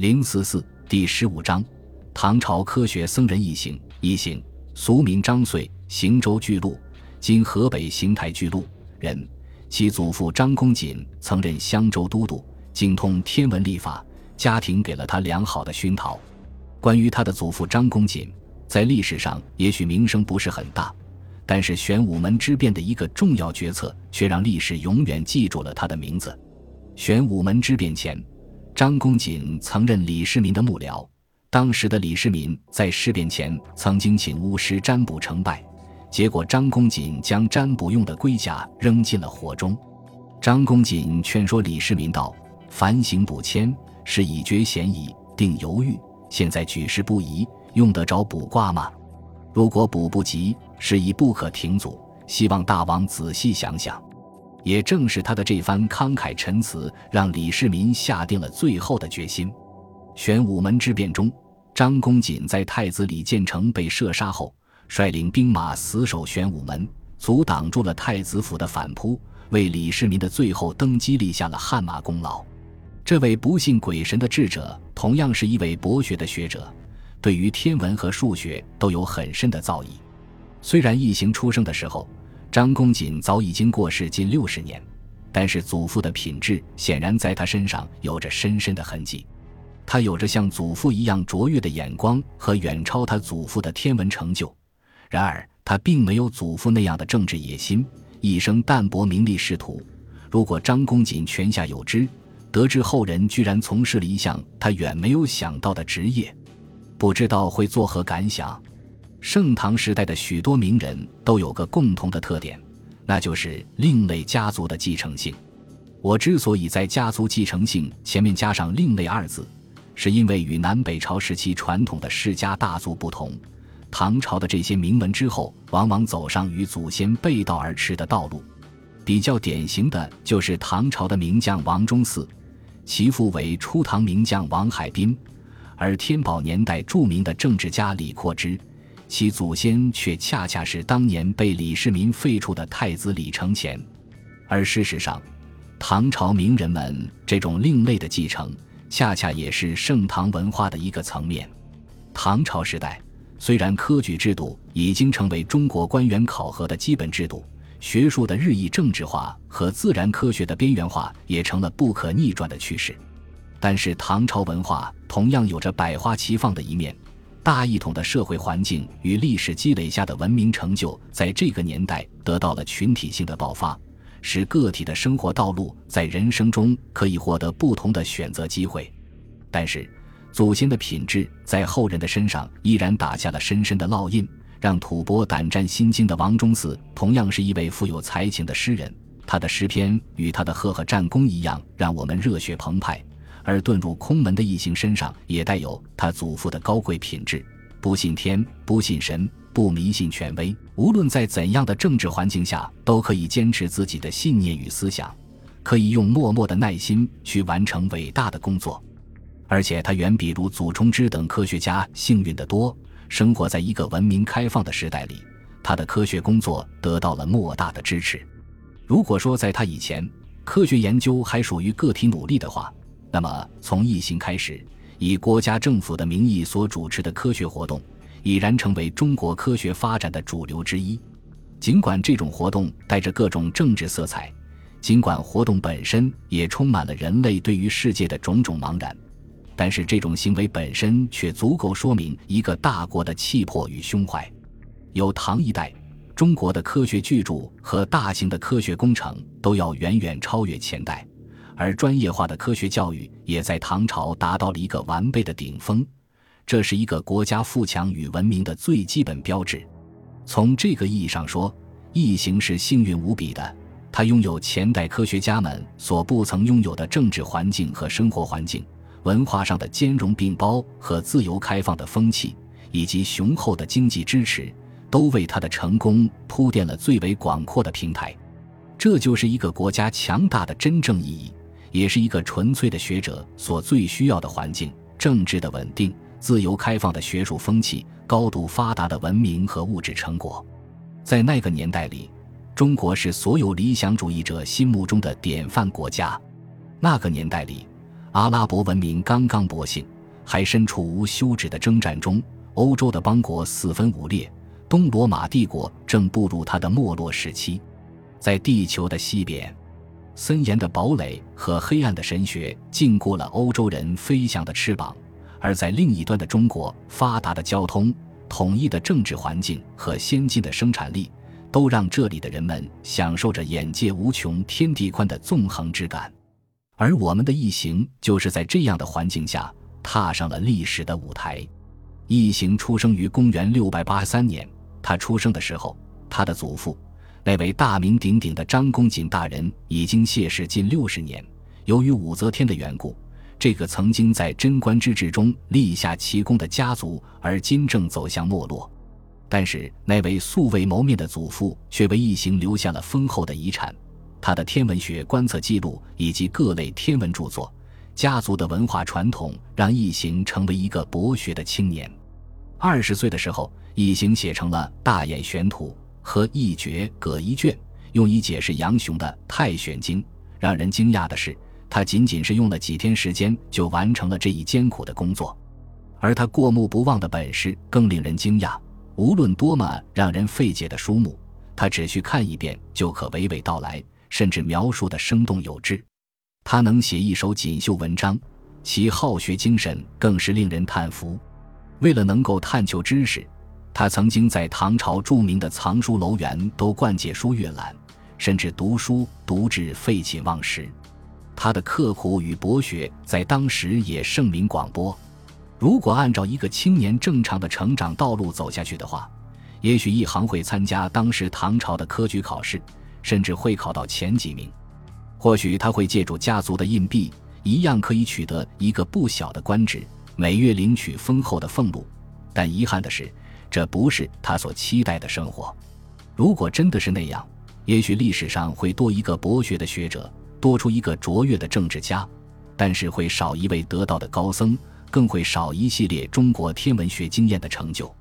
零四四第十五章，唐朝科学僧人一行，一行俗名张遂，行州巨鹿（今河北邢台巨鹿）人。其祖父张公瑾曾任襄州都督，精通天文历法，家庭给了他良好的熏陶。关于他的祖父张公瑾，在历史上也许名声不是很大，但是玄武门之变的一个重要决策，却让历史永远记住了他的名字。玄武门之变前。张公瑾曾任李世民的幕僚，当时的李世民在事变前曾经请巫师占卜成败，结果张公瑾将占卜用的龟甲扔进了火中。张公瑾劝说李世民道：“凡行卜签，是以决嫌疑，定犹豫。现在举世不疑，用得着卜卦吗？如果卜不及，是以不可停阻。希望大王仔细想想。”也正是他的这番慷慨陈词，让李世民下定了最后的决心。玄武门之变中，张公瑾在太子李建成被射杀后，率领兵马死守玄武门，阻挡住了太子府的反扑，为李世民的最后登基立下了汗马功劳。这位不信鬼神的智者，同样是一位博学的学者，对于天文和数学都有很深的造诣。虽然一行出生的时候，张公瑾早已经过世近六十年，但是祖父的品质显然在他身上有着深深的痕迹。他有着像祖父一样卓越的眼光和远超他祖父的天文成就。然而，他并没有祖父那样的政治野心，一生淡泊名利仕途。如果张公瑾泉下有知，得知后人居然从事了一项他远没有想到的职业，不知道会作何感想。盛唐时代的许多名人都有个共同的特点，那就是另类家族的继承性。我之所以在家族继承性前面加上“另类”二字，是因为与南北朝时期传统的世家大族不同，唐朝的这些名门之后往往走上与祖先背道而驰的道路。比较典型的就是唐朝的名将王忠嗣，其父为初唐名将王海滨，而天宝年代著名的政治家李阔之。其祖先却恰恰是当年被李世民废黜的太子李承乾，而事实上，唐朝名人们这种另类的继承，恰恰也是盛唐文化的一个层面。唐朝时代，虽然科举制度已经成为中国官员考核的基本制度，学术的日益政治化和自然科学的边缘化也成了不可逆转的趋势，但是唐朝文化同样有着百花齐放的一面。大一统的社会环境与历史积累下的文明成就，在这个年代得到了群体性的爆发，使个体的生活道路在人生中可以获得不同的选择机会。但是，祖先的品质在后人的身上依然打下了深深的烙印，让吐蕃胆战心惊的王忠嗣同样是一位富有才情的诗人，他的诗篇与他的赫赫战功一样，让我们热血澎湃。而遁入空门的异性身上也带有他祖父的高贵品质：不信天，不信神，不迷信权威。无论在怎样的政治环境下，都可以坚持自己的信念与思想，可以用默默的耐心去完成伟大的工作。而且他远比如祖冲之等科学家幸运得多，生活在一个文明开放的时代里，他的科学工作得到了莫大的支持。如果说在他以前，科学研究还属于个体努力的话，那么，从疫情开始，以国家政府的名义所主持的科学活动，已然成为中国科学发展的主流之一。尽管这种活动带着各种政治色彩，尽管活动本身也充满了人类对于世界的种种茫然，但是这种行为本身却足够说明一个大国的气魄与胸怀。有唐一代，中国的科学巨著和大型的科学工程都要远远超越前代。而专业化的科学教育也在唐朝达到了一个完备的顶峰，这是一个国家富强与文明的最基本标志。从这个意义上说，异形是幸运无比的，它拥有前代科学家们所不曾拥有的政治环境和生活环境，文化上的兼容并包和自由开放的风气，以及雄厚的经济支持，都为他的成功铺垫了最为广阔的平台。这就是一个国家强大的真正意义。也是一个纯粹的学者所最需要的环境：政治的稳定、自由开放的学术风气、高度发达的文明和物质成果。在那个年代里，中国是所有理想主义者心目中的典范国家。那个年代里，阿拉伯文明刚刚勃兴，还身处无休止的征战中。欧洲的邦国四分五裂，东罗马帝国正步入它的没落时期。在地球的西边，森严的堡垒和黑暗的神学禁锢了欧洲人飞翔的翅膀；而在另一端的中国，发达的交通、统一的政治环境和先进的生产力，都让这里的人们享受着眼界无穷、天地宽的纵横之感。而我们的异形就是在这样的环境下踏上了历史的舞台。异形出生于公元六百八三年，他出生的时候，他的祖父那位大名鼎鼎的张公瑾大人已经谢世近六十年。由于武则天的缘故，这个曾经在贞观之治中立下奇功的家族，而今正走向没落。但是那位素未谋面的祖父却为异形留下了丰厚的遗产。他的天文学观测记录以及各类天文著作，家族的文化传统让易行成为一个博学的青年。二十岁的时候，易行写成了《大眼玄图》和《易诀》各一卷，用以解释杨雄的《太玄经》。让人惊讶的是，他仅仅是用了几天时间就完成了这一艰苦的工作。而他过目不忘的本事更令人惊讶。无论多么让人费解的书目，他只需看一遍就可娓娓道来。甚至描述的生动有致，他能写一首锦绣文章，其好学精神更是令人叹服。为了能够探求知识，他曾经在唐朝著名的藏书楼园都灌借书阅览，甚至读书读至废寝忘食。他的刻苦与博学在当时也盛名广播。如果按照一个青年正常的成长道路走下去的话，也许一行会参加当时唐朝的科举考试。甚至会考到前几名，或许他会借助家族的硬币，一样可以取得一个不小的官职，每月领取丰厚的俸禄。但遗憾的是，这不是他所期待的生活。如果真的是那样，也许历史上会多一个博学的学者，多出一个卓越的政治家，但是会少一位得道的高僧，更会少一系列中国天文学经验的成就。